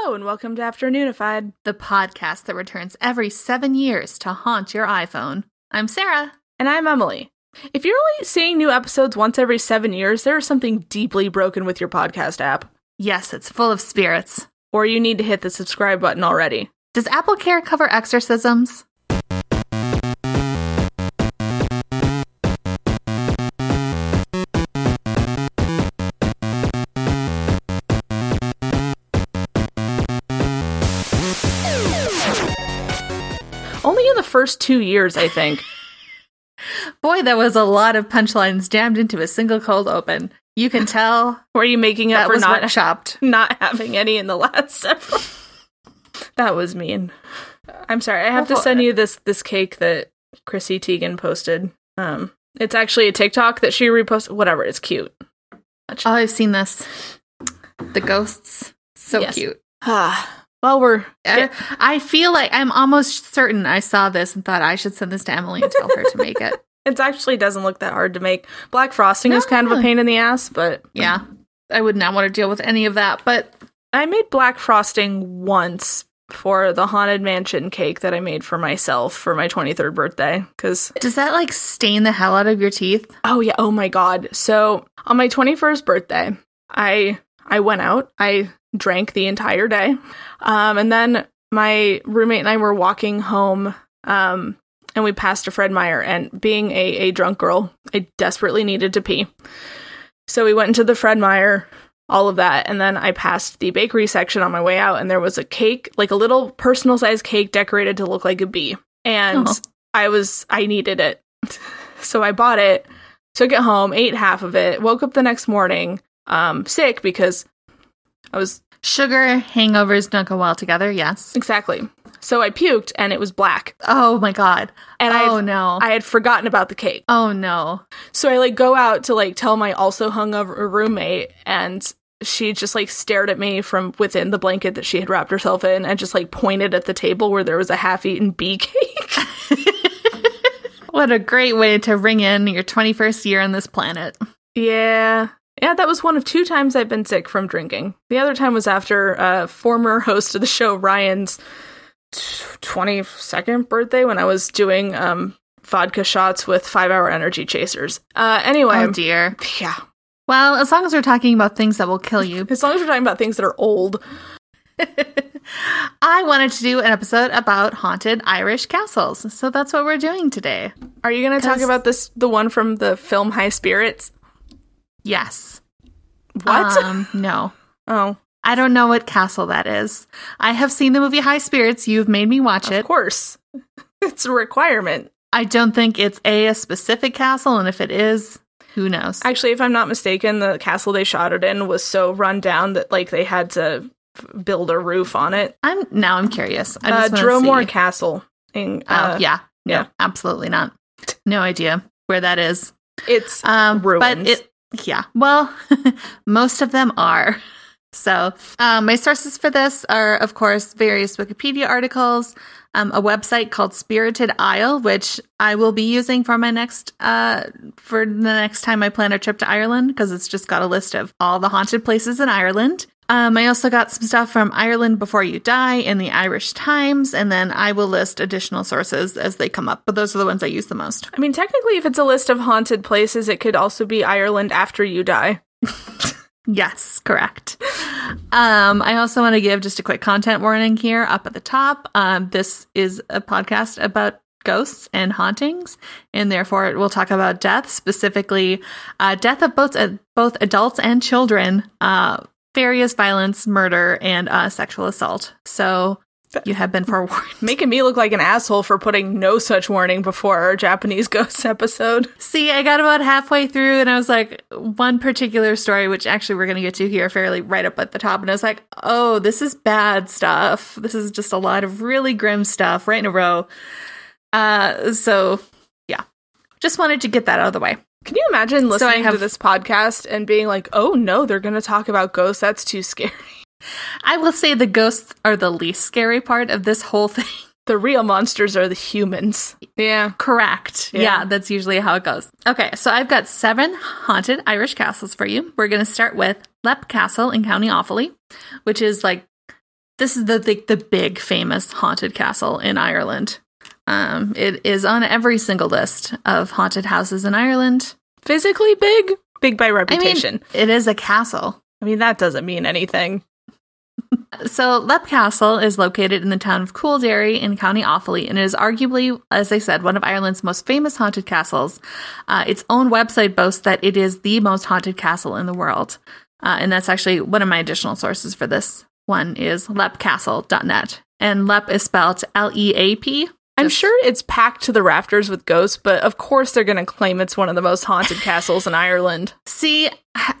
Hello and welcome to Afternoonified. the podcast that returns every seven years to haunt your iPhone. I'm Sarah. And I'm Emily. If you're only seeing new episodes once every seven years, there is something deeply broken with your podcast app. Yes, it's full of spirits. Or you need to hit the subscribe button already. Does Apple Care cover exorcisms? First two years, I think. Boy, that was a lot of punchlines jammed into a single cold open. You can tell Were you making up for not, chopped, not having any in the last several? that was mean. I'm sorry. I have to send you this this cake that Chrissy Teigen posted. Um, it's actually a TikTok that she reposted. Whatever, it's cute. Oh, I've seen this. The ghosts. So Yes. cute. Ah, well, we're I, I feel like I'm almost certain I saw this and thought I should send this to Emily and tell her to make it. It actually doesn't look that hard to make. Black frosting is kind of a pain in the ass, but Yeah. I would not want to deal with any of that, but I made black frosting once for the haunted mansion cake that I made for myself for my 23rd birthday cuz does that like stain the hell out of your teeth? oh yeah, oh my god. So, on my 21st birthday, I I went out. I drank the entire day. Um and then my roommate and I were walking home um and we passed a Fred Meyer and being a, a drunk girl, I desperately needed to pee. So we went into the Fred Meyer, all of that, and then I passed the bakery section on my way out, and there was a cake, like a little personal sized cake decorated to look like a bee. And Oh. I was I needed it. So I bought it, took it home, ate half of it, woke up the next morning, um, sick because I was Sugar hangovers don't go well together, yes. exactly. So I puked and it was black. Oh my god. And oh I no. I had forgotten about the cake. oh no. So I like go out to like tell my also hungover roommate, and she just like stared at me from within the blanket that she had wrapped herself in, and just like pointed at the table where there was a half-eaten bee cake. What a great way to ring in your 21st year on this planet. yeah, yeah, that was one of two times I've been sick from drinking. The other time was after a former host of the show Ryan's twenty second birthday when I was doing um vodka shots with five hour energy chasers. Uh, anyway, Oh dear. yeah. Well, as long as we're talking about things that will kill you, As long as we're talking about things that are old, I wanted to do an episode about haunted Irish castles. So that's what we're doing today. Are you going to talk about this the one from the film High Spirits? Yes. What? Um, no. oh, I don't know what castle that is. I have seen the movie High Spirits. You've made me watch of it. Of course. it's a requirement. I don't think it's a, a specific castle, and if it is, who knows? Actually, if I'm not mistaken, the castle they shot it in was so run down that like they had to build a roof on it. I'm now I'm curious. I Uh, Dromore see. Castle. In, Oh uh, yeah, no, yeah. absolutely not. No idea where that is. It's Um, Ruins. but it, yeah. Well, most of them are. So, um, my sources for this are, of course, various Wikipedia articles, um, a website called Spirited Isle, which I will be using for my next, uh, for the next time I plan a trip to Ireland, because it's just got a list of all the haunted places in Ireland. Um, I also got some stuff from Ireland Before You Die and the Irish Times, and then I will list additional sources as they come up, but those are the ones I use the most. I mean, technically, if it's a list of haunted places, it could also be Ireland after you die. Yes, correct. Um, I also want to give just a quick content warning here up at the top. Um, this is a podcast about ghosts and hauntings, and therefore we'll talk about death, specifically uh, death of both uh, both adults and children, uh, various violence, murder, and uh, sexual assault. So you have been forewarned. Making me look like an asshole for putting no such warning before our Japanese ghosts episode. See, I got about halfway through and I was like, one particular story, which actually we're going to get to here fairly right up at the top. And I was like, oh, this is bad stuff. This is just a lot of really grim stuff right in a row. Uh, so yeah, just wanted to get that out of the way. Can you imagine So I listening to this podcast and being like, oh no, they're going to talk about ghosts? That's too scary. I will say the ghosts are the least scary part of this whole thing. The real monsters are the humans. Yeah. Correct. Yeah. Yeah. that's usually how it goes. Okay, so I've got seven haunted Irish castles for you. We're going to start with Leap Castle in County Offaly, which is like this is the, the the big famous haunted castle in Ireland. Um, it is on every single list of haunted houses in Ireland. Physically big, big by I mean, reputation. it is a castle. I mean, that doesn't mean anything. So Leap Castle is located in the town of Coolderry in County Offaly, and it is arguably, as I said, one of Ireland's most famous haunted castles. Uh, its own website boasts that it is the most haunted castle in the world, uh, and that's actually one of my additional sources for this one is lepcastle.net, and Lep is spelled L E A P. I'm sure it's packed to the rafters with ghosts, but of course they're going to claim it's one of the most haunted castles in Ireland. See,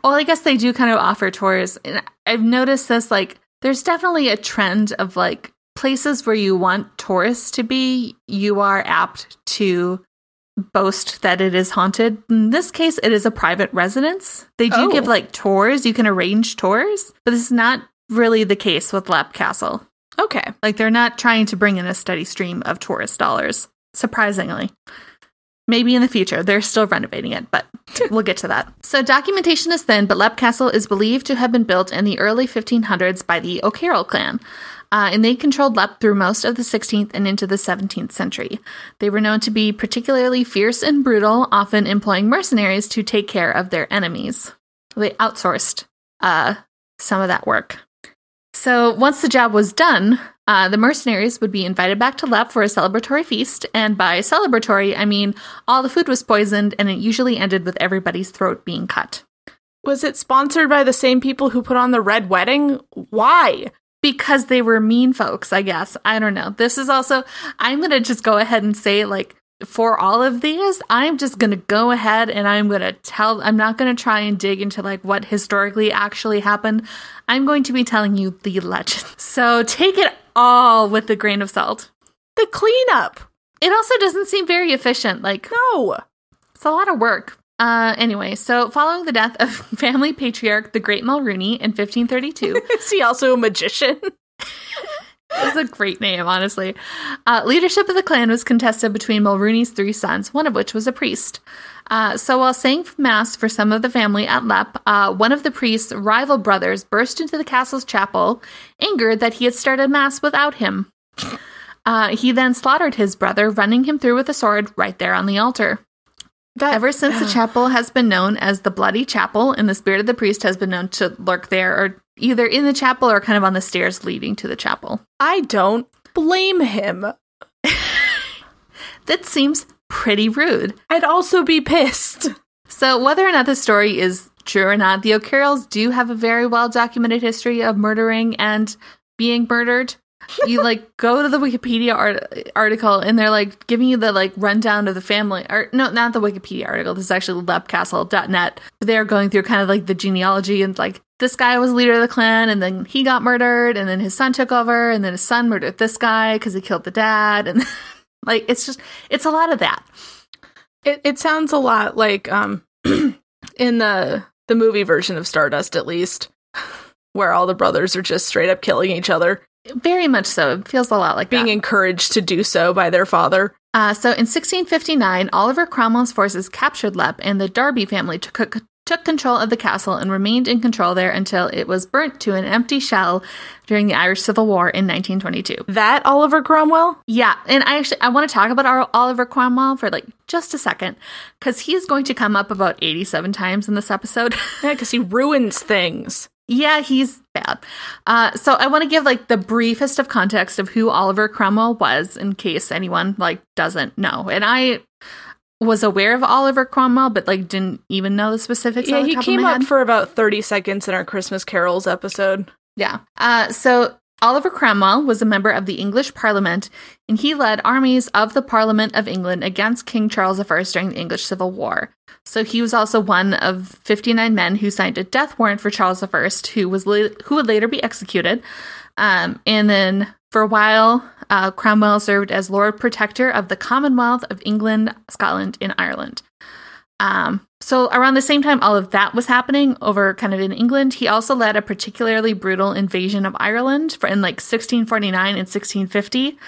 well, I guess they do kind of offer tours. And I've noticed this like there's definitely a trend of like places where you want tourists to be, you are apt to boast that it is haunted. In this case, it is a private residence. They do Oh. give like tours, you can arrange tours, but this is not really the case with Lep Castle. Okay. Like they're not trying to bring in a steady stream of tourist dollars, surprisingly. Maybe in the future. They're still renovating it, but we'll get to that. So documentation is thin, but Lep Castle is believed to have been built in the early 1500s by the O'Carroll clan. Uh, and they controlled Lep through most of the 16th and into the 17th century. They were known to be particularly fierce and brutal, often employing mercenaries to take care of their enemies. They outsourced uh, some of that work. So once the job was done, uh, the mercenaries would be invited back to Lep for a celebratory feast. And by celebratory, I mean all the food was poisoned, and it usually ended with everybody's throat being cut. Was it sponsored by the same people who put on the Red Wedding? Why? Because they were mean folks, I guess. I don't know. This is also, I'm going to just go ahead and say, like, for all of these, I'm just going to go ahead and I'm going to tell, I'm not going to try and dig into like what historically actually happened. I'm going to be telling you the legend. So take it all with a grain of salt. The cleanup. It also doesn't seem very efficient. Like, No. it's a lot of work. Uh, anyway, so following the death of family patriarch the Great Mulrooney in 1532, Is he also a magician? That's a great name, honestly. Uh, leadership of the clan was contested between Mulrooney's three sons, one of which was a priest. Uh, so while saying mass for some of the family at Lep, uh, one of the priest's rival brothers burst into the castle's chapel, angered that he had started mass without him. Uh, he then slaughtered his brother, running him through with a sword right there on the altar. That, Ever since the chapel has been known as the Bloody Chapel, and the spirit of the priest has been known to lurk there, or either in the chapel or kind of on the stairs leading to the chapel. I don't blame him. That seems pretty rude. I'd also be pissed. So, whether or not the story is true or not, the O'Carrolls do have a very well documented history of murdering and being murdered. You like go to the Wikipedia art- article and they're like giving you the like rundown of the family. Or no, not the Wikipedia article. This is actually lepcastle.net. They're going through kind of like the genealogy and like this guy was leader of the clan and then he got murdered and then his son took over and then his son murdered this guy because he killed the dad and like it's just it's a lot of that. It it sounds a lot like um in the the movie version of Stardust at least, where all the brothers are just straight up killing each other, Very much so. It feels a lot like being that. encouraged to do so by their father. Uh, so in 1659, Oliver Cromwell's forces captured Lep and the Darby family took took control of the castle and remained in control there until it was burnt to an empty shell during the Irish Civil War in 1922. That Oliver Cromwell? Yeah, and I actually I want to talk about our Oliver Cromwell for like just a second because he is going to come up about 87 times in this episode. Yeah, because he ruins things. Yeah, he's bad. Uh, so I want to give like the briefest of context of who Oliver Cromwell was in case anyone like doesn't know. And I was aware of Oliver Cromwell, but like didn't even know the specifics. Yeah, the he came up for about 30 seconds in our Christmas Carols episode. Yeah. Uh, so Oliver Cromwell was a member of the English Parliament, and he led armies of the Parliament of England against King Charles I during the English Civil War. So he was also one of 59 men who signed a death warrant for Charles I, who was la- who would later be executed. Um, and then for a while, uh, Cromwell served as Lord Protector of the Commonwealth of England, Scotland, and Ireland. Um, so around the same time all of that was happening over kind of in England, he also led a particularly brutal invasion of Ireland for in like 1649 and 1650,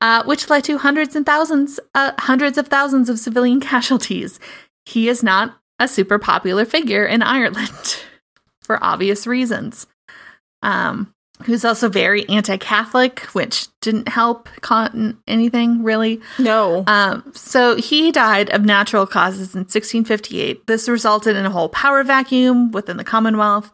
uh, which led to hundreds and thousands, uh, hundreds of thousands of civilian casualties. He is not a super popular figure in Ireland for obvious reasons. Um, who's also very anti Catholic, which didn't help con- anything really. No. Um, so he died of natural causes in 1658. This resulted in a whole power vacuum within the Commonwealth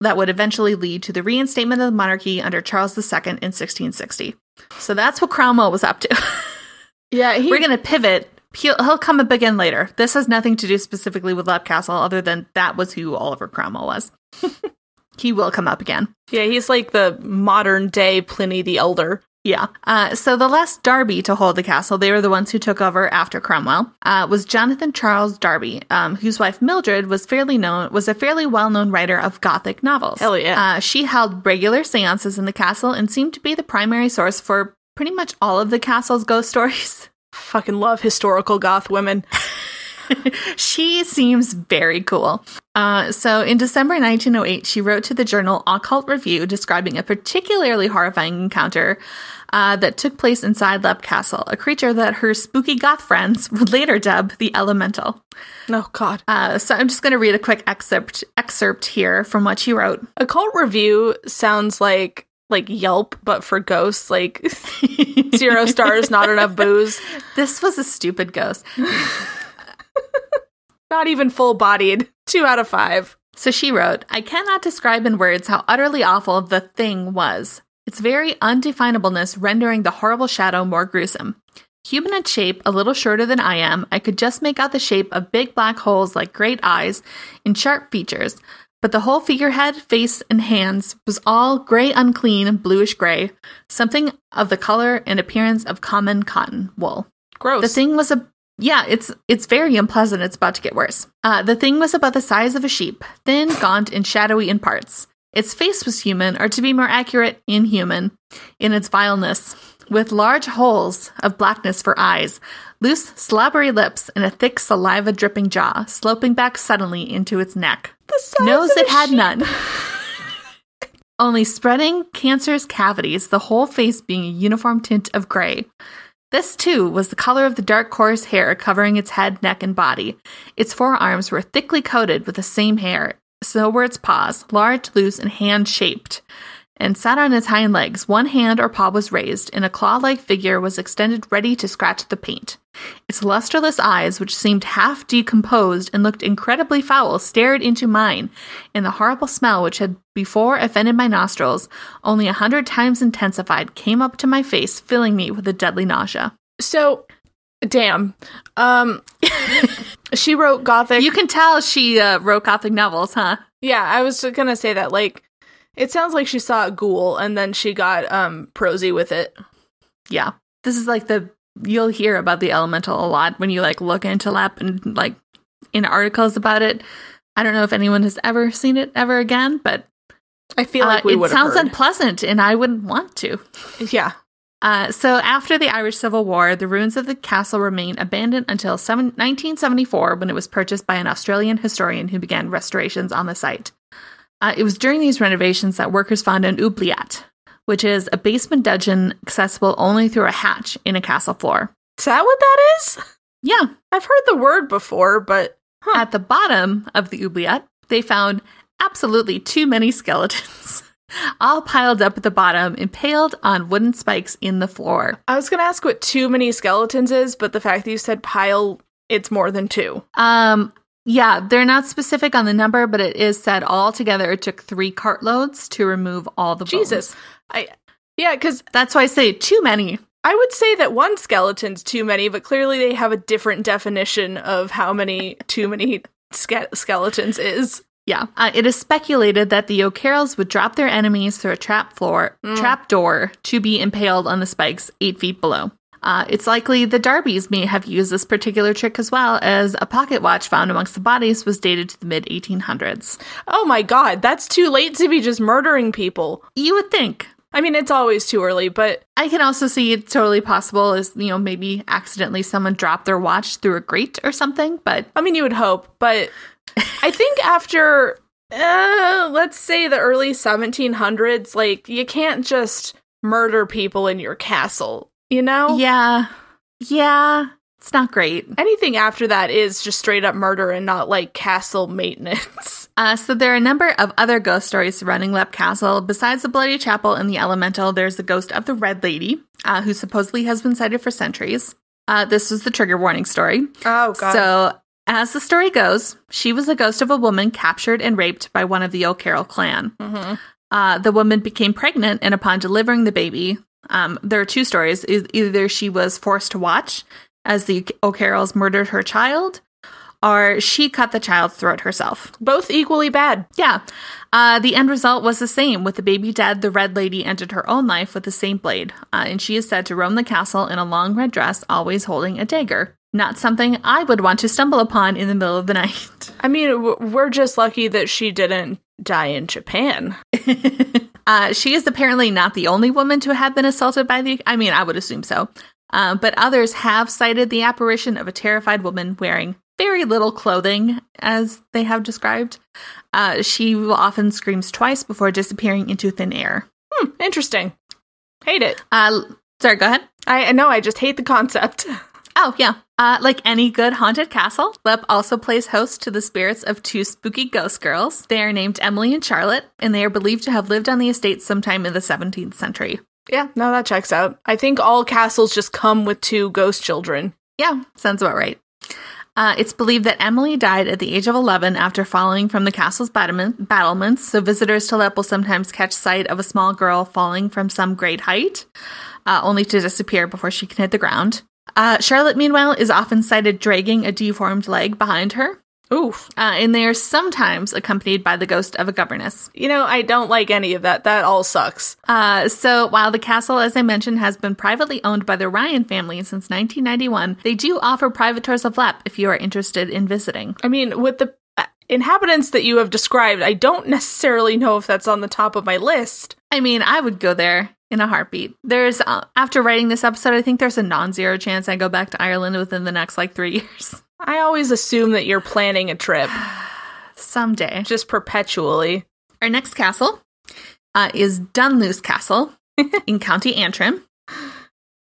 that would eventually lead to the reinstatement of the monarchy under Charles II in 1660. So that's what Cromwell was up to. yeah, he, We're going to pivot. He'll, he'll come up again later. This has nothing to do specifically with Lep Castle, other than that was who Oliver Cromwell was. he will come up again. yeah, he's like the modern day Pliny the Elder. Yeah. Uh, so the last Darby to hold the castle, they were the ones who took over after Cromwell, uh, was Jonathan Charles Darby, um, whose wife Mildred was fairly known was a fairly well known writer of Gothic novels. Hell yeah. Uh, she held regular seances in the castle and seemed to be the primary source for pretty much all of the castle's ghost stories. Fucking love historical goth women. she seems very cool. Uh, so in December 1908, she wrote to the journal Occult Review describing a particularly horrifying encounter uh, that took place inside Lep Castle, a creature that her spooky goth friends would later dub the Elemental. Oh god. Uh, so I'm just going to read a quick excerpt excerpt here from what she wrote. Occult review sounds like like Yelp, but for ghosts, like zero stars, not enough booze, This was a stupid ghost. not even full bodied. Two out of five. So she wrote, I cannot describe in words how utterly awful the thing was. Its very undefinableness rendering the horrible shadow more gruesome. Human in shape, a little shorter than I am, I could just make out the shape of big black holes like great eyes and sharp features, but the whole figurehead, face, and hands was all gray, unclean, bluish gray, something of the color and appearance of common cotton wool. Gross. The thing was a yeah, it's it's very unpleasant. It's about to get worse. Uh, the thing was about the size of a sheep, thin, gaunt, and shadowy in parts. Its face was human, or to be more accurate, inhuman, in its vileness, with large holes of blackness for eyes, loose, slobbery lips, and a thick, saliva dripping jaw, sloping back suddenly into its neck. Nose it had sheep. none. Only spreading, cancerous cavities, the whole face being a uniform tint of gray. This, too, was the color of the dark coarse hair covering its head, neck, and body. Its forearms were thickly coated with the same hair. So were its paws, large, loose, and hand shaped, and sat on its hind legs. One hand or paw was raised, and a claw like figure was extended ready to scratch the paint. Its lusterless eyes, which seemed half decomposed and looked incredibly foul, stared into mine, and the horrible smell which had before offended my nostrils, only a hundred times intensified, came up to my face, filling me with a deadly nausea. So, damn. Um, she wrote gothic. You can tell she uh, wrote gothic novels, huh? yeah, I was gonna say that. Like, it sounds like she saw a ghoul and then she got um prosy with it. Yeah. This is like the you'll hear about the elemental a lot when you like look into Lep and like in articles about it. I don't know if anyone has ever seen it ever again, but I feel like uh, we it sounds heard. unpleasant and I wouldn't want to. Yeah. Uh, so after the Irish Civil War, the ruins of the castle remained abandoned until seven- 1974 when it was purchased by an Australian historian who began restorations on the site. Uh, it was during these renovations that workers found an oubliette, which is a basement dungeon accessible only through a hatch in a castle floor. Is that what that is? Yeah, I've heard the word before, but huh. at the bottom of the oubliette, they found absolutely too many skeletons, all piled up at the bottom, impaled on wooden spikes in the floor. I was gonna ask what too many skeletons is, but the fact that you said pile, it's more than two. Um, yeah, they're not specific on the number, but it is said all together it took three cartloads to remove all the bones. Jesus. I yeah, because That's why I say too many. I would say that one skeleton's too many, but clearly they have a different definition of how many too many ske- skeletons is. Yeah. Uh, it is speculated that the O'Carrolls would drop their enemies through a trap floor, Mm. trap door to be impaled on the spikes eight feet below. Uh, it's likely the Darbys may have used this particular trick as well, as a pocket watch found amongst the bodies was dated to the mid 1800s. Oh my god, that's too late to be just murdering people. You would think. I mean, it's always too early, but I can also see it's totally possible as, you know, maybe accidentally someone dropped their watch through a grate or something, but I mean, you would hope. But I think after, uh, let's say the early 1700s, like, you can't just murder people in your castle, you know? Yeah. Yeah. It's not great. Anything after that is just straight up murder and not like castle maintenance. Uh, so there are a number of other ghost stories surrounding Leap Castle. Besides the Bloody Chapel and the Elemental, there's the ghost of the Red Lady, uh, who supposedly has been sighted for centuries. Uh, this was the trigger warning story. Oh God. So, as the story goes, she was the ghost of a woman captured and raped by one of the O'Carroll clan. hmm Uh, the woman became pregnant, and upon delivering the baby, um, there are two stories. Either she was forced to watch as the O'Carrolls murdered her child, or she cut the child's throat herself. Both equally bad. Yeah. Uh, the end result was the same. With the baby dead, the Red Lady ended her own life with the same blade, uh, and she is said to roam the castle in a long red dress, always holding a dagger. Not something I would want to stumble upon in the middle of the night. I mean, we're just lucky that she didn't die in Japan. uh, she is apparently not the only woman to have been assaulted by the. I mean, I would assume so. Uh, but others have cited the apparition of a terrified woman wearing very little clothing, as they have described. Uh, she often screams twice before disappearing into thin air. Hmm, interesting. Hate it. Uh, sorry, go ahead. I know. I just hate the concept. Oh, yeah. Uh, like any good haunted castle, Lep also plays host to the spirits of two spooky ghost girls. They are named Emily and Charlotte, and they are believed to have lived on the estate sometime in the 17th century. Yeah, no, that checks out. I think all castles just come with two ghost children. Yeah, sounds about right. Uh, it's believed that Emily died at the age of 11 after falling from the castle's battlement- battlements, so visitors to Lep will sometimes catch sight of a small girl falling from some great height, uh, only to disappear before she can hit the ground. Uh, Charlotte, meanwhile, is often sighted dragging a deformed leg behind her, Oof. uh, and they are sometimes accompanied by the ghost of a governess. You know, I don't like any of that. That all sucks. Uh, so while the castle, as I mentioned, has been privately owned by the Ryan family since 1991, they do offer private tours of Lep if you are interested in visiting. I mean, with the uh, inhabitants that you have described, I don't necessarily know if that's on the top of my list. I mean, I would go there in a heartbeat. There's uh, after writing this episode, I think there's a non-zero chance I go back to Ireland within the next like 3 years. I always assume that you're planning a trip, Someday. just perpetually. Our next castle uh, is Dunluce Castle in County Antrim.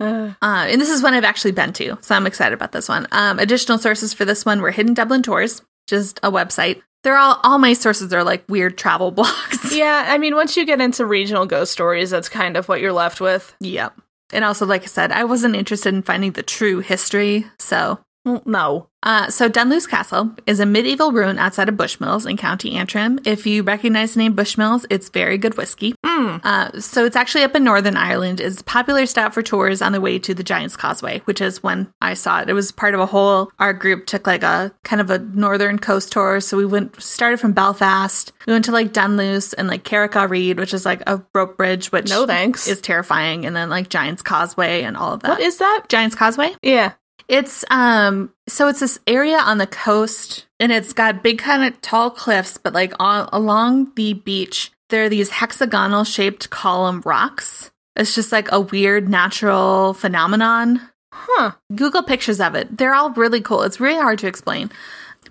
Uh, Uh, and this is one I've actually been to, so I'm excited about this one. Um, additional sources for this one were Hidden Dublin Tours, just a website. They're all all my sources are like weird travel blogs. yeah, I mean, once you get into regional ghost stories, that's kind of what you're left with. yep. And also, like I said, I wasn't interested in finding the true history, so Well, no. Uh, so Dunluce Castle is a medieval ruin outside of Bushmills in County Antrim. If you recognize the name Bushmills, it's very good whiskey. Mm. Uh, so it's actually up in Northern Ireland. It's a popular stop for tours on the way to the Giant's Causeway, which is when I saw it. It was part of a whole. Our group took like a kind of a northern coast tour. So we went started from Belfast. We went to like Dunluce and like Carrick-a-Rede, which is like a rope bridge, which No thanks. is terrifying, and then like Giant's Causeway and all of that. what is that? Giant's Causeway? Yeah. It's um so it's this area on the coast and it's got big kind of tall cliffs but like on along the beach there are these hexagonal shaped column rocks. It's just like a weird natural phenomenon. Huh. Google pictures of it. They're all really cool. It's really hard to explain.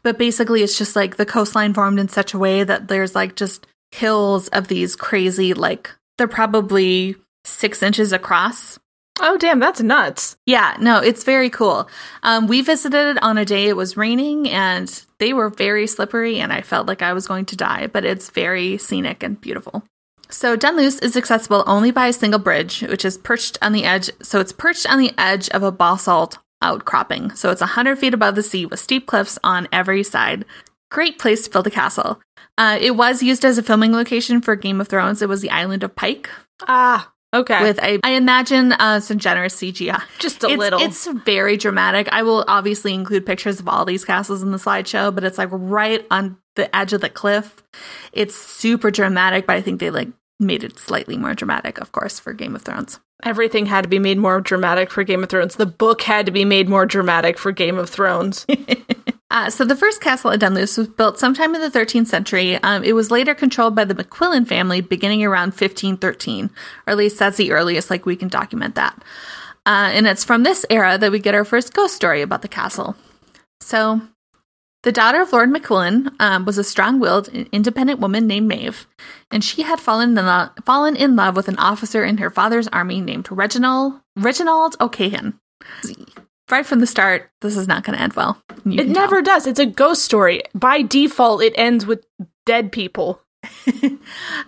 But basically it's just like the coastline formed in such a way that there's like just hills of these crazy like they're probably 6 inches across Oh, damn, that's nuts. yeah, no, it's very cool. Um, we visited it on a day it was raining and they were very slippery, and I felt like I was going to die, but it's very scenic and beautiful. So, Dunluce is accessible only by a single bridge, which is perched on the edge. So, it's perched on the edge of a basalt outcropping. So, it's 100 feet above the sea with steep cliffs on every side. Great place to build a castle. Uh, it was used as a filming location for Game of Thrones. It was the island of Pyke Ah, okay. with a, I imagine, uh, some generous CGI just a it's, little. It's very dramatic. I will obviously include pictures of all these castles in the slideshow, but it's like right on the edge of the cliff. It's super dramatic, but I think they like made it slightly more dramatic, of course, for Game of Thrones. Everything had to be made more dramatic for Game of Thrones. The book had to be made more dramatic for Game of Thrones. Uh, so the first castle at Dunluce was built sometime in the 13th century. Um, it was later controlled by the McQuillan family beginning around 1513, or at least that's the earliest like we can document that. Uh, and it's from this era that we get our first ghost story about the castle. So the daughter of Lord McQuillan um, was a strong-willed, independent woman named Maeve, and she had fallen in, lo- fallen in love with an officer in her father's army named Reginald Reginald O'Cahan. Right from the start, this is not going to end well. You It never does. It's a ghost story. By default, it ends with dead people.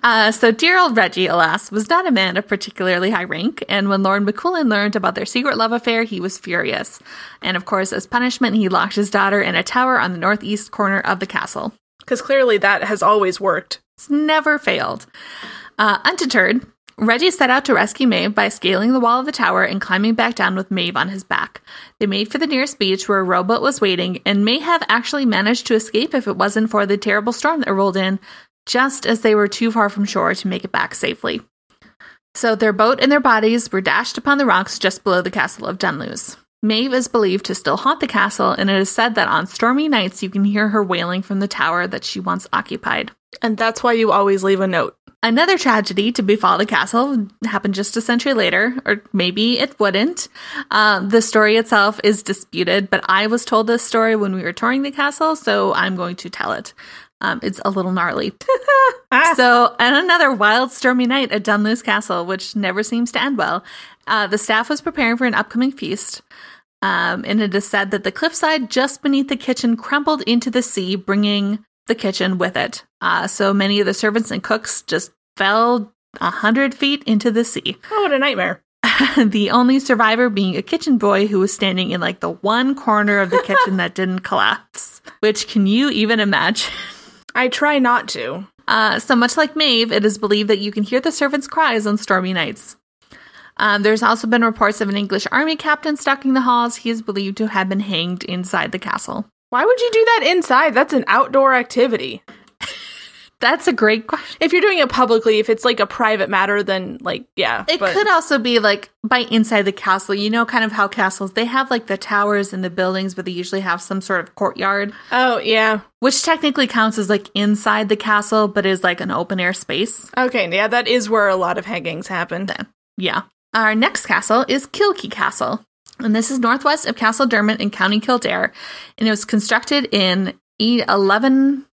Uh, so, dear old Reggie, alas, was not a man of particularly high rank, and when Lord McQuillan learned about their secret love affair, he was furious. And of course, as punishment, he locked his daughter in a tower on the northeast corner of the castle. Because clearly that has always worked. It's never failed. Uh, undeterred, Reggie set out to rescue Maeve by scaling the wall of the tower and climbing back down with Maeve on his back. They made for the nearest beach where a rowboat was waiting and may have actually managed to escape if it wasn't for the terrible storm that rolled in just as they were too far from shore to make it back safely. So their boat and their bodies were dashed upon the rocks just below the castle of Dunluce. Maeve is believed to still haunt the castle, and it is said that on stormy nights you can hear her wailing from the tower that she once occupied. And that's why you always leave a note. Another tragedy to befall the castle happened just a century later, or maybe it wouldn't. Uh, the story itself is disputed, but I was told this story when we were touring the castle, so I'm going to tell it. Um, it's a little gnarly. so, on another wild, stormy night at Dunluce Castle, which never seems to end well, uh, the staff was preparing for an upcoming feast. Um, and it is said that the cliffside just beneath the kitchen crumbled into the sea, bringing the kitchen with it. Uh, so many of the servants and cooks just fell a hundred feet into the sea. Oh, what a nightmare. the only survivor being a kitchen boy who was standing in like the one corner of the kitchen that didn't collapse. Which can you even imagine? I try not to. Uh, so much like Maeve, it is believed that you can hear the servants' cries on stormy nights. Um, there's also been reports of an English army captain stalking the halls. He is believed to have been hanged inside the castle. Why would you do that inside? That's an outdoor activity. That's a great question. If you're doing it publicly, if it's like a private matter, then like, yeah. It but- could also be like by inside the castle. You know, kind of how castles they have like the towers and the buildings, but they usually have some sort of courtyard, Oh, yeah. which technically counts as like inside the castle, but is like an open air space. Okay, yeah, that is where a lot of hangings happen. Yeah. Our next castle is Kilkea Castle. And this is northwest of Castledermot in County Kildare. And it was constructed in e- 11,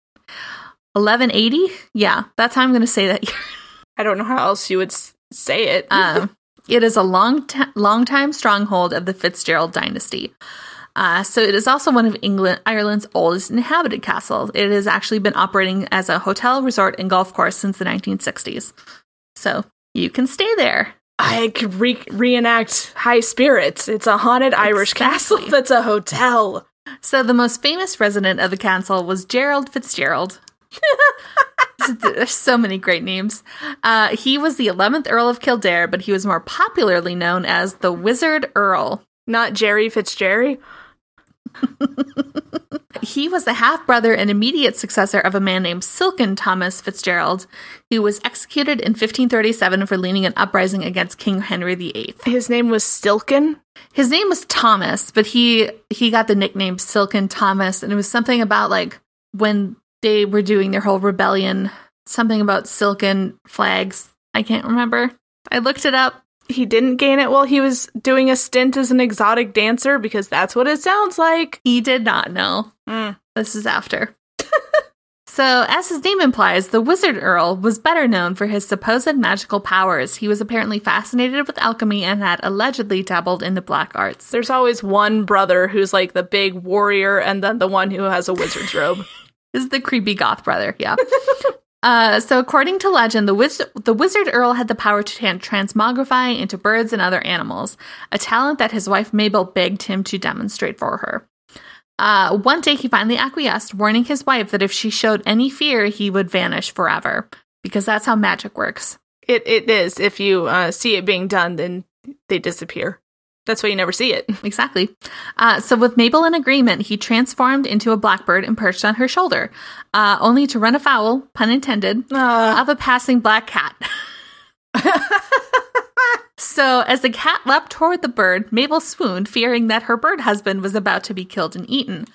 1180. Yeah, that's how I'm going to say that. I don't know how else you would say it. Um, it is a long, t- long time stronghold of the Fitzgerald dynasty. Uh, so it is also one of England, Ireland's oldest inhabited castles. It has actually been operating as a hotel, resort, and golf course since the 1960s. So you can stay there. I could re- reenact high spirits. It's a haunted Irish castle that's a hotel. So the most famous resident of the castle was Gerald Fitzgerald. There's so many great names. Uh, he was the 11th Earl of Kildare, but he was more popularly known as the Wizard Earl. Not Jerry Fitzgerald. He was the half brother and immediate successor of a man named Silken Thomas Fitzgerald, who was executed in 1537 for leading an uprising against King Henry VIII. His name was Silken. His name was Thomas, but he he got the nickname Silken Thomas, and it was something about like when they were doing their whole rebellion, something about silken flags. I can't remember. I looked it up. He didn't gain it while he was doing a stint as an exotic dancer because that's what it sounds like. He did not know. Mm. This is after. so, as his name implies, the Wizard Earl was better known for his supposed magical powers. He was apparently fascinated with alchemy and had allegedly dabbled in the black arts. There's always one brother who's like the big warrior and then the one who has a wizard's robe. This is the creepy goth brother, yeah. Uh, so, according to legend, the, wiz- the wizard Earl had the power to tran- transmogrify into birds and other animals, a talent that his wife Mabel begged him to demonstrate for her. Uh, one day, he finally acquiesced, warning his wife that if she showed any fear, he would vanish forever, because that's how magic works. It it is. If you uh, see it being done, then they disappear. That's why you never see it. Exactly. Uh, so, with Mabel in agreement, he transformed into a blackbird and perched on her shoulder, uh, only to run afoul, pun intended, Uh, of a passing black cat. so, as the cat leapt toward the bird, Mabel swooned, fearing that her bird husband was about to be killed and eaten.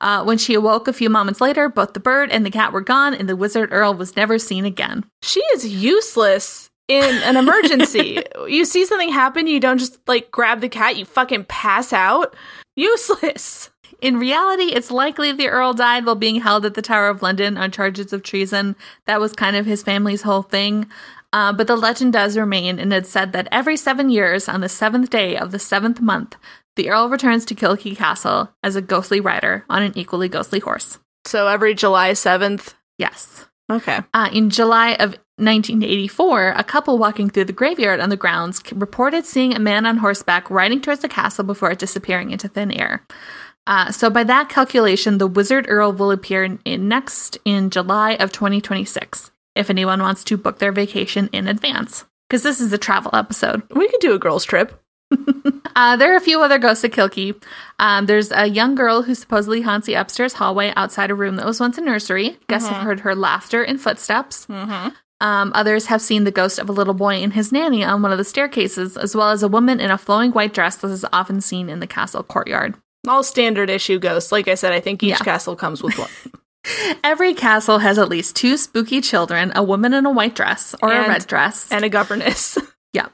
Uh, when she awoke a few moments later, both the bird and the cat were gone, and the wizard Earl was never seen again. she is useless in an emergency. you see something happen, you don't just like grab the cat, you fucking pass out. Useless. In reality, it's likely the Earl died while being held at the Tower of London on charges of treason. That was kind of his family's whole thing. Uh, but the legend does remain, and it's said that every seven years, on the seventh day of the seventh month, the Earl returns to Kilkea Castle as a ghostly rider on an equally ghostly horse. So every July 7th. Yes. Okay. Uh, in July of 1984, a couple walking through the graveyard on the grounds reported seeing a man on horseback riding towards the castle before disappearing into thin air. Uh, so, by that calculation, the Wizard Earl will appear in, next in July of 2026 if anyone wants to book their vacation in advance. Because this is a travel episode. We could do a girls' trip. Uh, there are a few other ghosts at Kilkea. Um, there's a young girl who supposedly haunts the upstairs hallway outside a room that was once a nursery. Guests have heard her laughter and footsteps. Mm-hmm. Um, others have seen the ghost of a little boy and his nanny on one of the staircases, as well as a woman in a flowing white dress that is often seen in the castle courtyard. All standard issue ghosts. Like I said, I think each Yeah. castle comes with one. Every castle has at least two spooky children, a woman in a white dress or a red dress. and a governess. Yeah.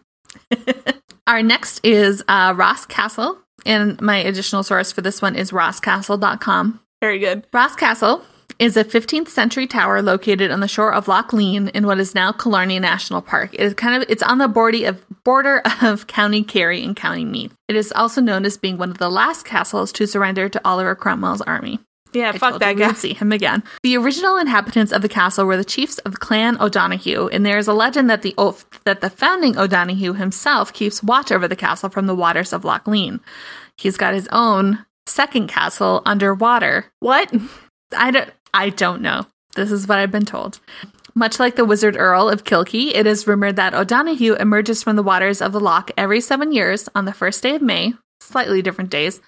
Our next is uh, Ross Castle, and my additional source for this one is rosscastle.com. Very good. Ross Castle is a 15th century tower located on the shore of Lough Leane in what is now Killarney National Park. It is kind of it's on the border of border of County Kerry and County Meath. It is also known as being one of the last castles to surrender to Oliver Cromwell's army. Yeah, I fuck that guy. see him again. The original inhabitants of the castle were the chiefs of Clan O'Donoghue, and there is a legend that the o- that the founding O'Donoghue himself keeps watch over the castle from the waters of Lough Leane. He's got his own second castle underwater. What? I don't I don't know. This is what I've been told. Much like the Wizard Earl of Kilkea, it is rumored that O'Donoghue emerges from the waters of the loch every seven years on the first day of May, slightly different days,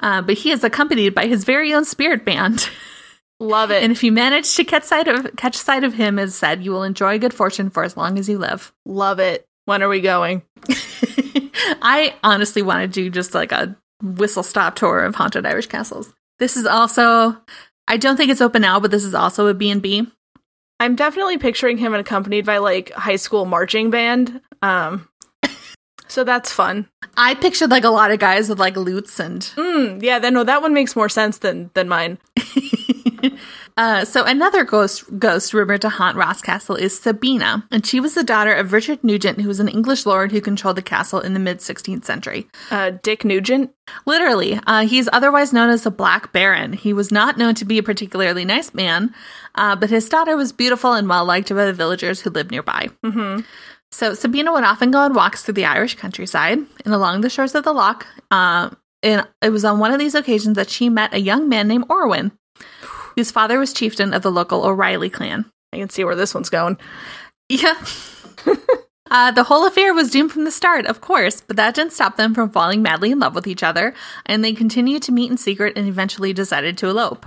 uh, but he is accompanied by his very own spirit band. Love it. and if you manage to catch sight of catch sight of him, as said, you will enjoy good fortune for as long as you live. Love it. When are we going? I honestly want to do just like a whistle stop tour of haunted Irish castles. This is also I don't think it's open now, but this is also a B&B. I'm definitely picturing him accompanied by like high school marching band. Um, so that's fun. I pictured like a lot of guys with like lutes and Mm, yeah, then no, that one makes more sense than than mine. Uh, so another ghost ghost rumored to haunt Ross Castle is Sabina, and she was the daughter of Richard Nugent, who was an English lord who controlled the castle in the mid 16th century. Uh, Dick Nugent. Literally, uh, he's otherwise known as the Black Baron. He was not known to be a particularly nice man, uh, but his daughter was beautiful and well liked by the villagers who lived nearby. Mm-hmm. So Sabina would often go on walks through the Irish countryside and along the shores of the loch. Uh, and it was on one of these occasions that she met a young man named Orwin, whose father was chieftain of the local O'Reilly clan. I can see where this one's going. Yeah. uh, the whole affair was doomed from the start, of course, but that didn't stop them from falling madly in love with each other, and they continued to meet in secret and eventually decided to elope.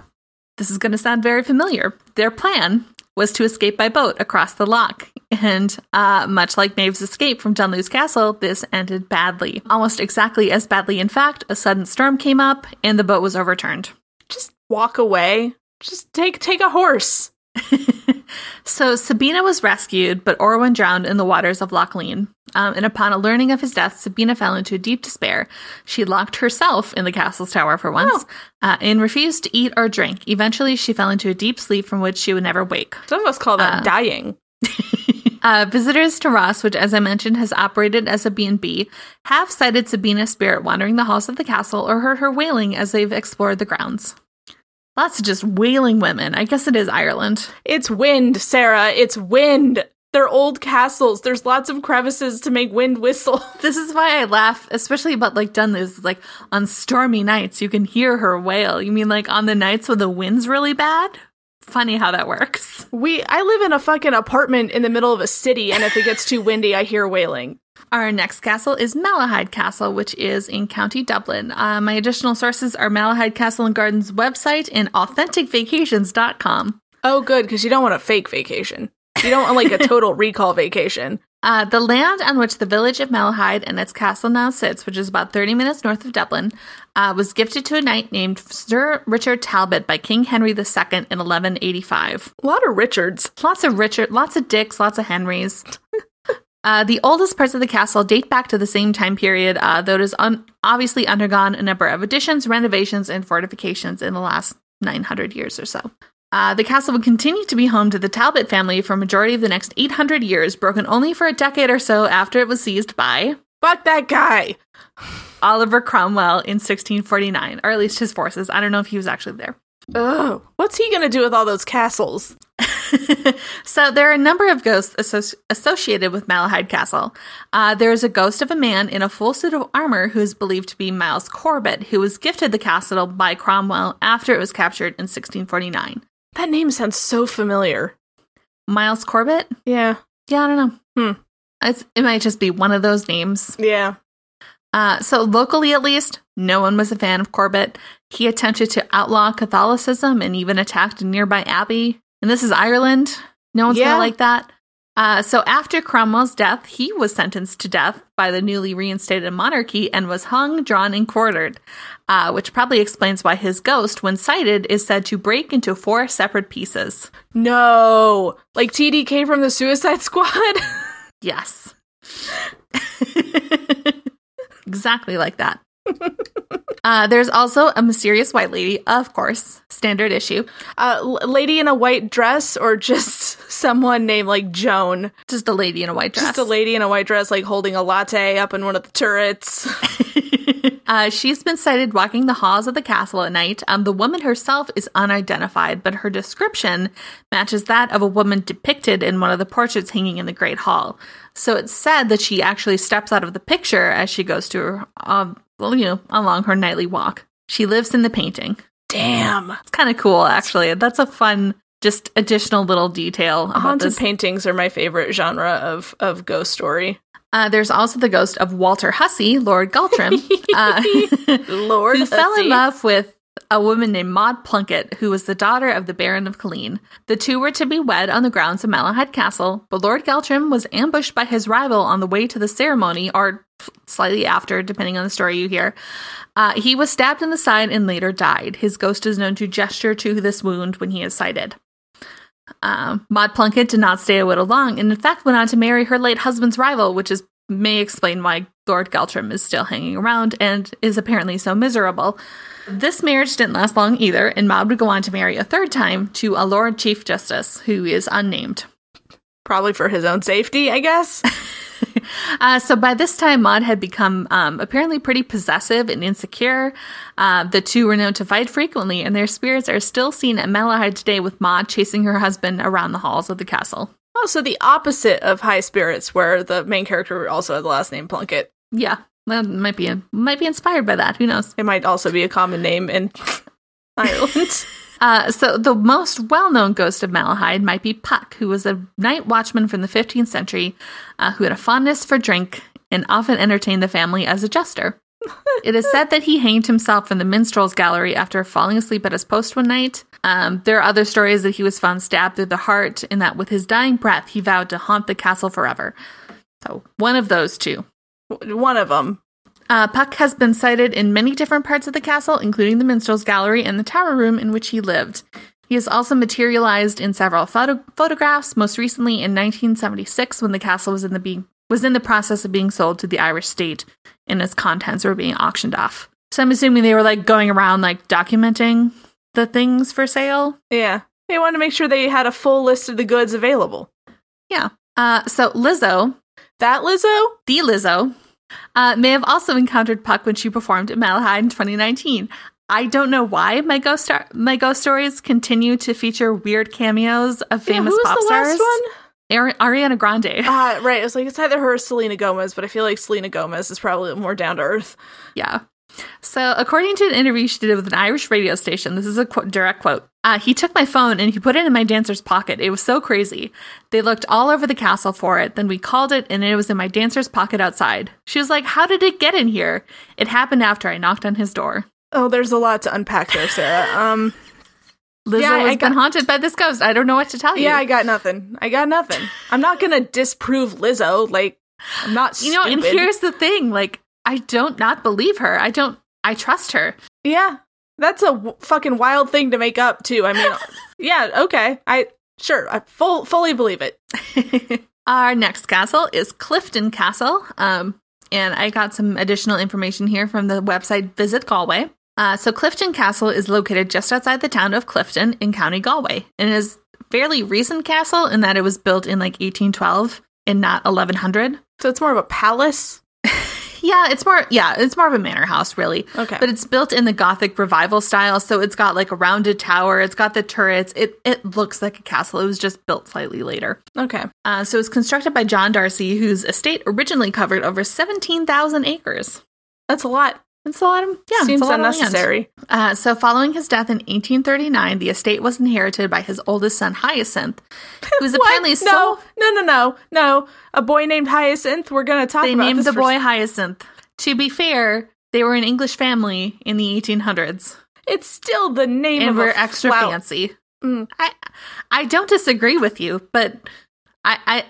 This is going to sound very familiar. Their plan was to escape by boat across the loch, and uh, much like Maeve's escape from Dunluce Castle, this ended badly. Almost exactly as badly, in fact, a sudden storm came up and the boat was overturned. Just walk away. Just take take a horse. So Sabina was rescued, but Orwin drowned in the waters of Lough Leane. Um, and upon a learning of his death, Sabina fell into a deep despair. She locked herself in the castle's tower for once uh, and refused to eat or drink. Eventually, she fell into a deep sleep from which she would never wake. Some of us call that Uh, dying. Uh, visitors to Ross, which, as I mentioned, has operated as a B&B, have sighted Sabina's spirit wandering the halls of the castle or heard her wailing as they've explored the grounds. Lots of just wailing women. I guess it is Ireland. It's wind, Sarah. It's wind. They're old castles. There's lots of crevices to make wind whistle. This is why I laugh, especially about like Dunluce. Like on stormy nights, you can hear her wail. You mean like on the nights when the wind's really bad? Funny how that works. We I live in a fucking apartment in the middle of a city, and if it gets too windy, I hear wailing. Our next castle is Malahide Castle, which is in County Dublin. Uh, my additional sources are Malahide Castle and Gardens website and authenticvacations.com. Oh, good, because you don't want a fake vacation. You don't want like a total recall vacation. Uh, the land on which the village of Malahide and its castle now sits, which is about 30 minutes north of Dublin, uh, was gifted to a knight named Sir Richard Talbot by King Henry II in 1185. A lot of Richards. Lots of Richard, lots of Dicks, lots of Henrys. uh, the oldest parts of the castle date back to the same time period, uh, though it has un- obviously undergone a number of additions, renovations, and fortifications in the last 900 years or so. Uh, the castle would continue to be home to the Talbot family for a majority of the next 800 years, broken only for a decade or so after it was seized by. Fuck that guy. Oliver Cromwell in 1649, or at least his forces. I don't know if he was actually there. Oh, what's he gonna do with all those castles? so there are a number of ghosts associ- associated with Malahide Castle. Uh, there is a ghost of a man in a full suit of armor who is believed to be Miles Corbett, who was gifted the castle by Cromwell after it was captured in 1649. That name sounds so familiar. Miles Corbett? Yeah. Yeah, I don't know. Hmm. It's, it might just be one of those names. Yeah. Uh, so locally, at least, no one was a fan of Corbett. He attempted to outlaw Catholicism and even attacked a nearby abbey. And this is Ireland. No one's Yeah. gonna like that. Uh, so after Cromwell's death, he was sentenced to death by the newly reinstated monarchy and was hung, drawn, and quartered. Uh, which probably explains why his ghost, when sighted, is said to break into four separate pieces. No. Like TDK from the Suicide Squad? Yes. exactly like that. Uh, there's also a mysterious white lady, of course, standard issue. uh, l- lady in a white dress or just someone named like Joan? Just a lady in a white dress. Just a lady in a white dress, like holding a latte up in one of the turrets. uh, she's been sighted walking the halls of the castle at night. Um, the woman herself is unidentified, but her description matches that of a woman depicted in one of the portraits hanging in the Great Hall. So it's said that she actually steps out of the picture as she goes to her, um, well, you know, along her nightly walk. She lives in the painting. Damn. It's kind of cool, actually. That's a fun, just additional little detail about Haunted this. paintings are my favorite genre of of ghost story. Uh, there's also the ghost of Walter Hussey, Lord Galtrim, uh, Lord who fell in love with a woman named Maud Plunkett, who was the daughter of the Baron of Killeen. The two were to be wed on the grounds of Malahide Castle, but Lord Galtrim was ambushed by his rival on the way to the ceremony, or slightly after, depending on the story you hear. Uh, he was stabbed in the side and later died. His ghost is known to gesture to this wound when he is sighted. Um, Maud Plunkett did not stay a widow long, and in fact went on to marry her late husband's rival, which is may explain why Lord Galtrim is still hanging around and is apparently so miserable. This marriage didn't last long either, and Maud would go on to marry a third time to a Lord Chief Justice who is unnamed. Probably for his own safety, I guess. Uh, so by this time, Maud had become um, apparently pretty possessive and insecure. Uh, the two were known to fight frequently, and their spirits are still seen at Malahide today, with Maud chasing her husband around the halls of the castle. oh, so the opposite of high spirits, where the main character also had the last name Plunkett. Yeah, that might be might be inspired by that. Who knows? It might also be a common name in Ireland. Uh, so the most well-known ghost of Malahide might be Puck, who was a night watchman from the 15th century, uh, who had a fondness for drink and often entertained the family as a jester. it is said that he hanged himself in the minstrel's gallery after falling asleep at his post one night. Um, there are other stories that he was found stabbed through the heart, and that with his dying breath, he vowed to haunt the castle forever. So one of those two. One of them. Uh, Puck has been sighted in many different parts of the castle, including the minstrel's gallery and the tower room in which he lived. He has also materialized in several photo- photographs, most recently in 1976 when the castle was in the being was in the process of being sold to the Irish state and its contents were being auctioned off. So I'm assuming they were like going around like documenting the things for sale. Yeah. They wanted to make sure they had a full list of the goods available. Yeah. Uh, so Lizzo, That Lizzo? the Lizzo, uh, may have also encountered Puck when she performed at Malahide in 2019. I don't know why my ghost star- my ghost stories continue to feature weird cameos of Yeah, famous who was pop the stars. last one? Ari- Ariana Grande. Uh, right. It was like it's either her or Selena Gomez, but I feel like Selena Gomez is probably more down to earth. Yeah. So, according to an interview she did with an Irish radio station, this is a qu- direct quote. Uh, he took my phone and he put it in my dancer's pocket. It was so crazy. They looked all over the castle for it. Then we called it and it was in my dancer's pocket outside. She was like, How did it get in here? It happened after I knocked on his door. Oh, there's a lot to unpack there, Sarah. Um, Lizzo Yeah, I has been haunted by this ghost. I don't know what to tell you. yeah, I got nothing. I got nothing. I'm not gonna disprove Lizzo. Like, I'm not. you know, and here's the thing like, I don't not believe her. I don't, I trust her. Yeah, that's a w- fucking wild thing to make up too. I mean, yeah, okay, I sure, I full fully believe it. Our next castle is Clifden Castle. Um, and I got some additional information here from the website Visit Galway. Uh, so Clifden Castle is located just outside the town of Clifden in County Galway, and it is fairly recent castle in that it was built in like 1812 and not 1100. So it's more of a palace. Yeah, it's more yeah, it's more of a manor house really. Okay. But it's built in the Gothic revival style, so it's got like a rounded tower, it's got the turrets. It it looks like a castle. It was just built slightly later. Okay. Uh, so it was constructed by John Darcy, whose estate originally covered over 17,000 acres. That's a lot. It's a lot of yeah, Seems it's a lot of land. unnecessary. Uh, so, following his death in 1839, the estate was inherited by his oldest son, Hyacinth, who was apparently no, so. no, no, no, no. A boy named Hyacinth. We're gonna talk They about named the boy Hyacinth. To be fair, they were an English family in the 1800s It's still the name and of were extra flower. fancy. Mm. I I don't disagree with you, but I I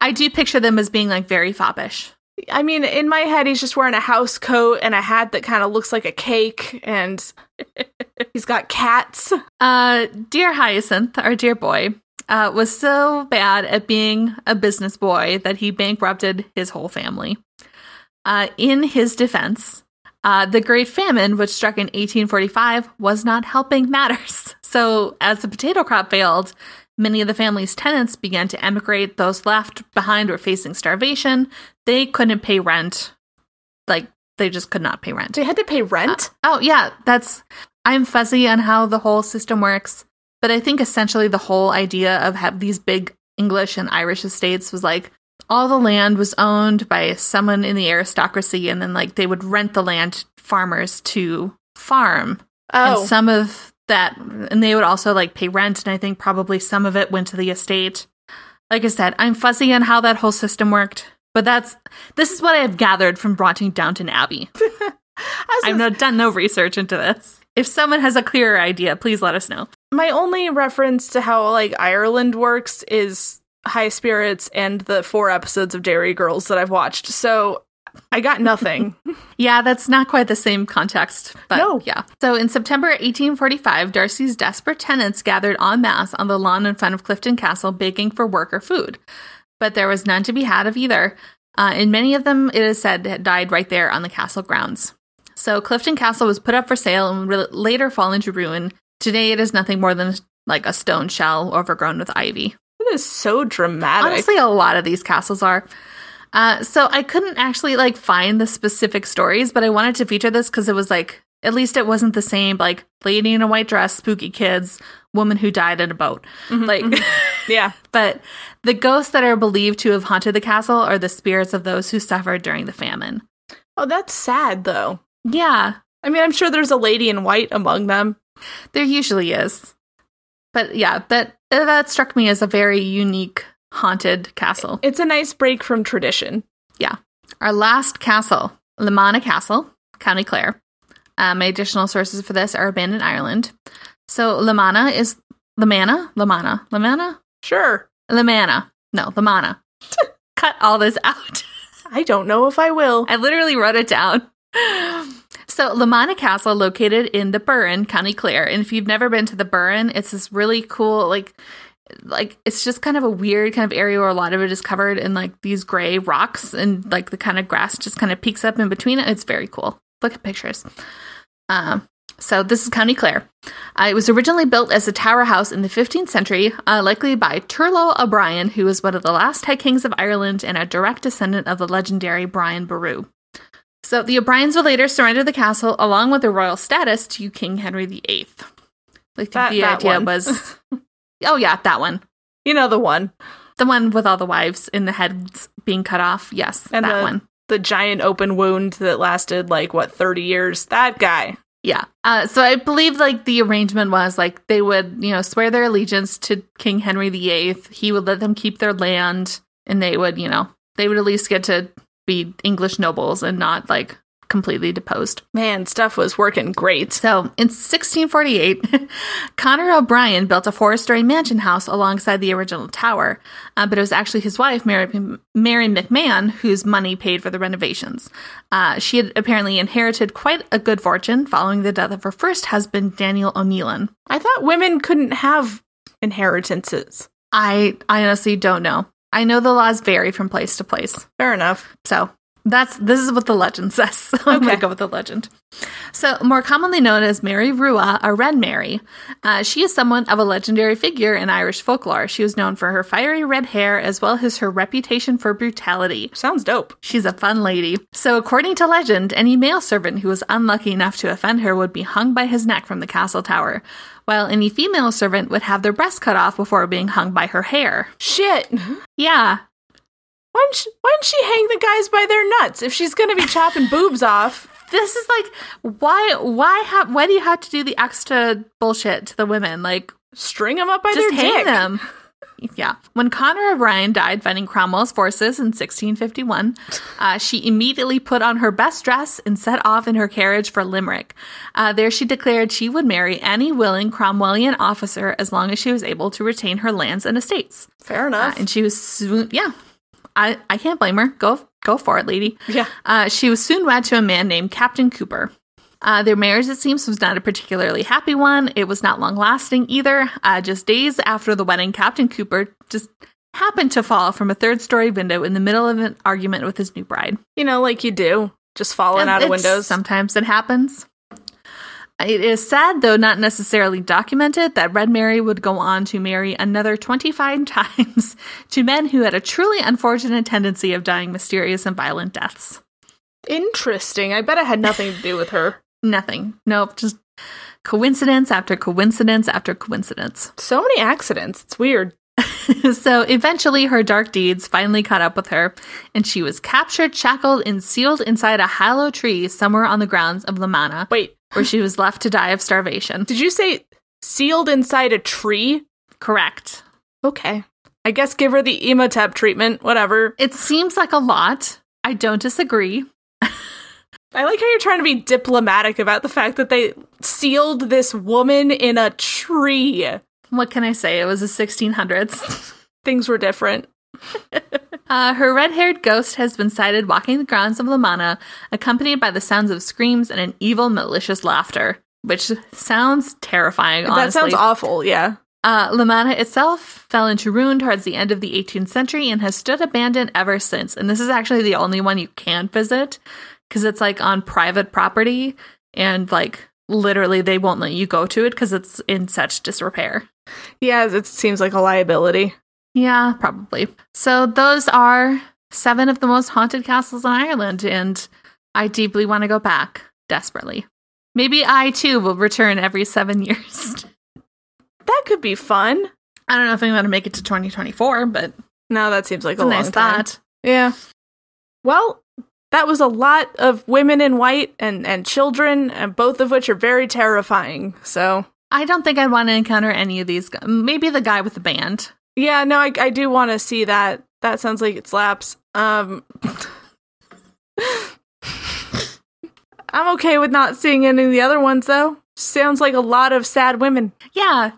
I do picture them as being like very foppish. I mean, in my head, he's just wearing a house coat and a hat that kind of looks like a cake, and he's got cats. Uh, dear Hyacinth, our dear boy, uh, was so bad at being a business boy that he bankrupted his whole family. Uh, in his defense, uh, the Great Famine, which struck in 1845, was not helping matters. So, as the potato crop failed, many of the family's tenants began to emigrate. Those left behind were facing starvation. They couldn't pay rent. Like, they just could not pay rent. They had to pay rent. Uh, oh, yeah, that's. I'm fuzzy on how the whole system works, but I think essentially the whole idea of have these big English and Irish estates was like all the land was owned by someone in the aristocracy, and then like they would rent the land farmers to farm, oh, and some of that, and they would also like pay rent, and I think probably some of it went to the estate. Like I said, I'm fuzzy on how that whole system worked, but that's this is what I have gathered from watching Downton Abbey. I've no, done no research into this. If someone has a clearer idea, please let us know. my only reference to how like Ireland works is High Spirits and the four episodes of Derry Girls that I've watched. So I got nothing. Yeah, that's not quite the same context, but No. yeah. So in September 1845, Darcy's desperate tenants gathered en masse on the lawn in front of Clifden Castle begging for work or food. But there was none to be had of either. Uh, and many of them, it is said, had died right there on the castle grounds. So Clifden Castle was put up for sale and would later fall into ruin. Today, it is nothing more than like a stone shell overgrown with ivy. it is so dramatic. Honestly, a lot of these castles are. Uh, so I couldn't actually like find the specific stories, but I wanted to feature this because it was like at least it wasn't the same like lady in a white dress, spooky kids, woman who died in a boat. Mhm, Like, mhm. yeah. but the ghosts that are believed to have haunted the castle are the spirits of those who suffered during the famine. Oh, that's sad though. Yeah, I mean, I'm sure there's a lady in white among them. there usually is. But yeah, that that struck me as a very unique haunted castle. It's a nice break from tradition. Yeah. Our last castle, Lamana Castle, County Clare. Uh, my additional sources for this are abandoned Ireland. So Lamana is Lamana, Lamana, Lamana, Sure. Lamana. No, Lamana. Cut all this out. I don't know if I will. I literally wrote it down. So Lamana Castle, located in the Burren, County Clare, and if you've never been to the Burren, it's this really cool, like, like it's just kind of a weird kind of area where a lot of it is covered in like these gray rocks, and like the kind of grass just kind of peeks up in between it. It's very cool. Look at pictures. Um, so this is County Clare. Uh, it was originally built as a tower house in the 15th century, uh, likely by Turlough O'Brien, who was one of the last High Kings of Ireland and a direct descendant of the legendary Brian Boru. So the O'Briens would later surrender the castle along with their royal status to King Henry VIII. I think That- the idea one. was, oh yeah, that one, You know the one. the one with all the wives in the heads being cut off. Yes, And that the- one. The giant open wound that lasted like what 30 years. That guy. Yeah. Uh, so I believe like the arrangement was like they would, you know, swear their allegiance to King Henry VIII. He would let them keep their land, and they would, you know, they would at least get to be English nobles and not like completely deposed. Man, stuff was working great. So in 1648, Connor O'Brien built a four story mansion house alongside the original tower, uh, but it was actually his wife, Mary, Mary McMahon, whose money paid for the renovations. Uh, she had apparently inherited quite a good fortune following the death of her first husband, Daniel O'Neillan. I thought women couldn't have inheritances. I, I honestly don't know. I know the laws vary from place to place. Fair enough. So That's this is what the legend says. So I'm gonna go with the legend. So, more commonly known as Mary Rua, or Red Mary, uh, she is somewhat of a legendary figure in Irish folklore. She was known for her fiery red hair as well as her reputation for brutality. Sounds dope. She's a fun lady. So, according to legend, any male servant who was unlucky enough to offend her would be hung by his neck from the castle tower, while any female servant would have their breast cut off before being hung by her hair. Shit. Yeah, Why didn't, she, why didn't she hang the guys by their nuts if she's gonna be chopping boobs off? this is like why why have why do you have to do the extra bullshit to the women like String them up by just their hang dick. them yeah when connor o'brien died fighting cromwell's forces in 1651 uh, she immediately put on her best dress and set off in her carriage for limerick uh, there she declared she would marry any willing cromwellian officer as long as she was able to retain her lands and estates Fair uh, enough. and she was soon yeah I, I can't blame her go go for it lady yeah. uh, she was soon wed to a man named Captain Cooper. Uh, their marriage, it seems, was not a particularly happy one. It was not long lasting either. Uh, just days after the wedding, Captain Cooper just happened to fall from a third story window in the middle of an argument with his new bride. You know, like you do. Just falling out of windows. Sometimes it happens. It is sad, though not necessarily documented, that Red Mary would go on to marry another 25 times to men who had a truly unfortunate tendency of dying mysterious and violent deaths. Interesting. I bet it had nothing to do with her. Nothing. Nope. Just coincidence after coincidence after coincidence. So many accidents. It's weird. so eventually, her dark deeds finally caught up with her, and she was captured, shackled, and sealed inside a hollow tree somewhere on the grounds of Lamanna, Wait, where she was left to die of starvation. did you say sealed inside a tree? Correct. Okay. I guess give her the Imhotep treatment, whatever. It seems like a lot. I don't disagree. I like how you're trying to be diplomatic about the fact that they sealed this woman in a tree. What can I say? It was the 1600s. Things were different. Uh, her red haired ghost has been sighted walking the grounds of Lamana, accompanied by the sounds of screams and an evil, malicious laughter, which sounds terrifying, honestly. That sounds awful, yeah. Uh, Lamanna itself fell into ruin towards the end of the 18th century and has stood abandoned ever since. And this is actually the only one you can visit because it's like on private property and like literally they won't let you go to it because it's in such disrepair. Yeah, it seems like a liability. Yeah, probably. So those are seven of the most haunted castles in Ireland, and I deeply want to go back desperately. Maybe I too will return every seven years. That could be fun. I don't know if I'm going to make it to 2024, but No, that seems like a, a long nice time. thought. Yeah. Well, that was a lot of women in white and and children, and both of which are very terrifying. So I don't think I'd want to encounter any of these. Maybe the guy with the band. Yeah, no, I, I do want to see that. That sounds like it slaps. Um, I'm okay with not seeing any of the other ones though. Sounds like a lot of sad women. Yeah,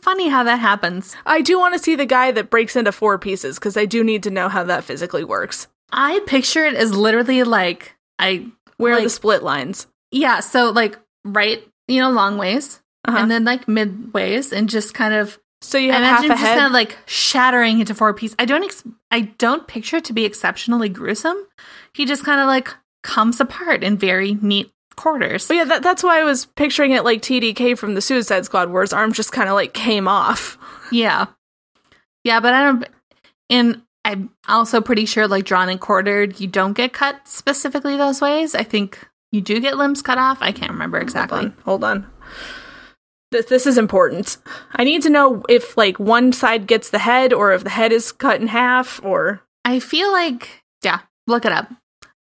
funny how that happens. I do want to see the guy that breaks into four pieces because I do need to know how that physically works. I picture it as literally like I Where are the split lines? yeah, so like right, you know, long ways, Uh-huh. and then like mid ways, and just kind of So you I have half imagine a just head. kind of like shattering into four pieces. I don't ex- I don't picture it to be exceptionally gruesome. He just kind of like comes apart in very neat quarters. But yeah, that, that's why I was picturing it like TDK from the Suicide Squad, where his arm just kind of like came off. Yeah. Yeah, but I don't and I'm also pretty sure like drawn and quartered, you don't get cut specifically those ways. I think you do get limbs cut off. I can't remember exactly. Hold on. Hold on. This, this is important. I need to know if like one side gets the head or if the head is cut in half or I feel like yeah, look it up.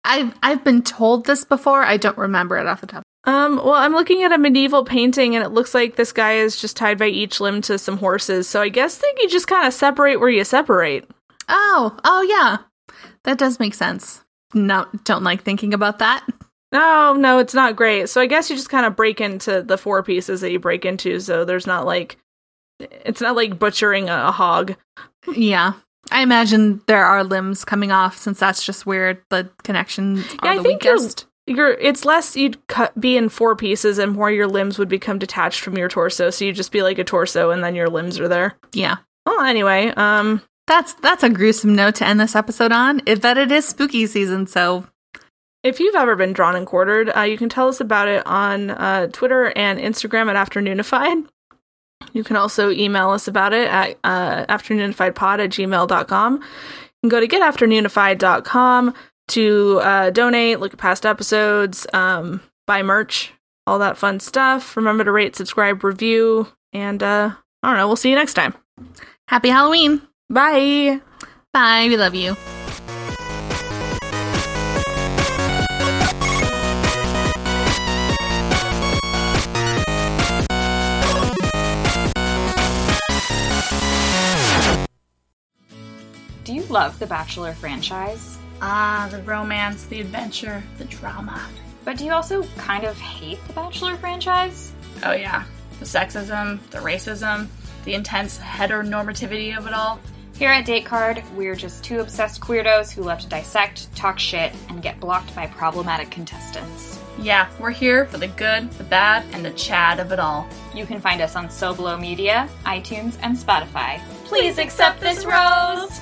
I've I've been told this before. I don't remember it off the top. um well I'm looking at a medieval painting and it looks like this guy is just tied by each limb to some horses. So I guess that you just kind of separate where you separate. Oh, oh yeah. That does make sense. No, don't like thinking about that. No, no, it's not great. So I guess you just kind of break into the four pieces that you break into so there's not like it's not like butchering a, a hog. Yeah. I imagine there are limbs coming off since that's just where the connections are Yeah, I the think you're- You're it's less you'd cut be in four pieces and more your limbs would become detached from your torso. So you'd just be like a torso and then your limbs are there. Yeah. Well, anyway, um That's that's a gruesome note to end this episode on. It, but it is spooky season, so If you've ever been drawn and quartered, uh, you can tell us about it on uh, Twitter and Instagram at Afternoonified. You can also email us about it at uh, afternoonifiedpod at gmail.com. You can go to getafternoonified.com to uh, donate, look at past episodes, um, buy merch, all that fun stuff. Remember to rate, subscribe, review, and uh, I don't know, we'll see you next time. happy Halloween. Bye. Bye. We love you. Love the Bachelor franchise? Ah, the romance, the adventure, the drama. But do you also kind of hate the Bachelor franchise? Oh, yeah. The sexism, the racism, the intense heteronormativity of it all. Here at Date Card, we're just two obsessed queerdos who love to dissect, talk shit, and get blocked by problematic contestants. Yeah, we're here for the good, the bad, and the Chad of it all. You can find us on So Below Media, iTunes, and Spotify. Please accept this rose!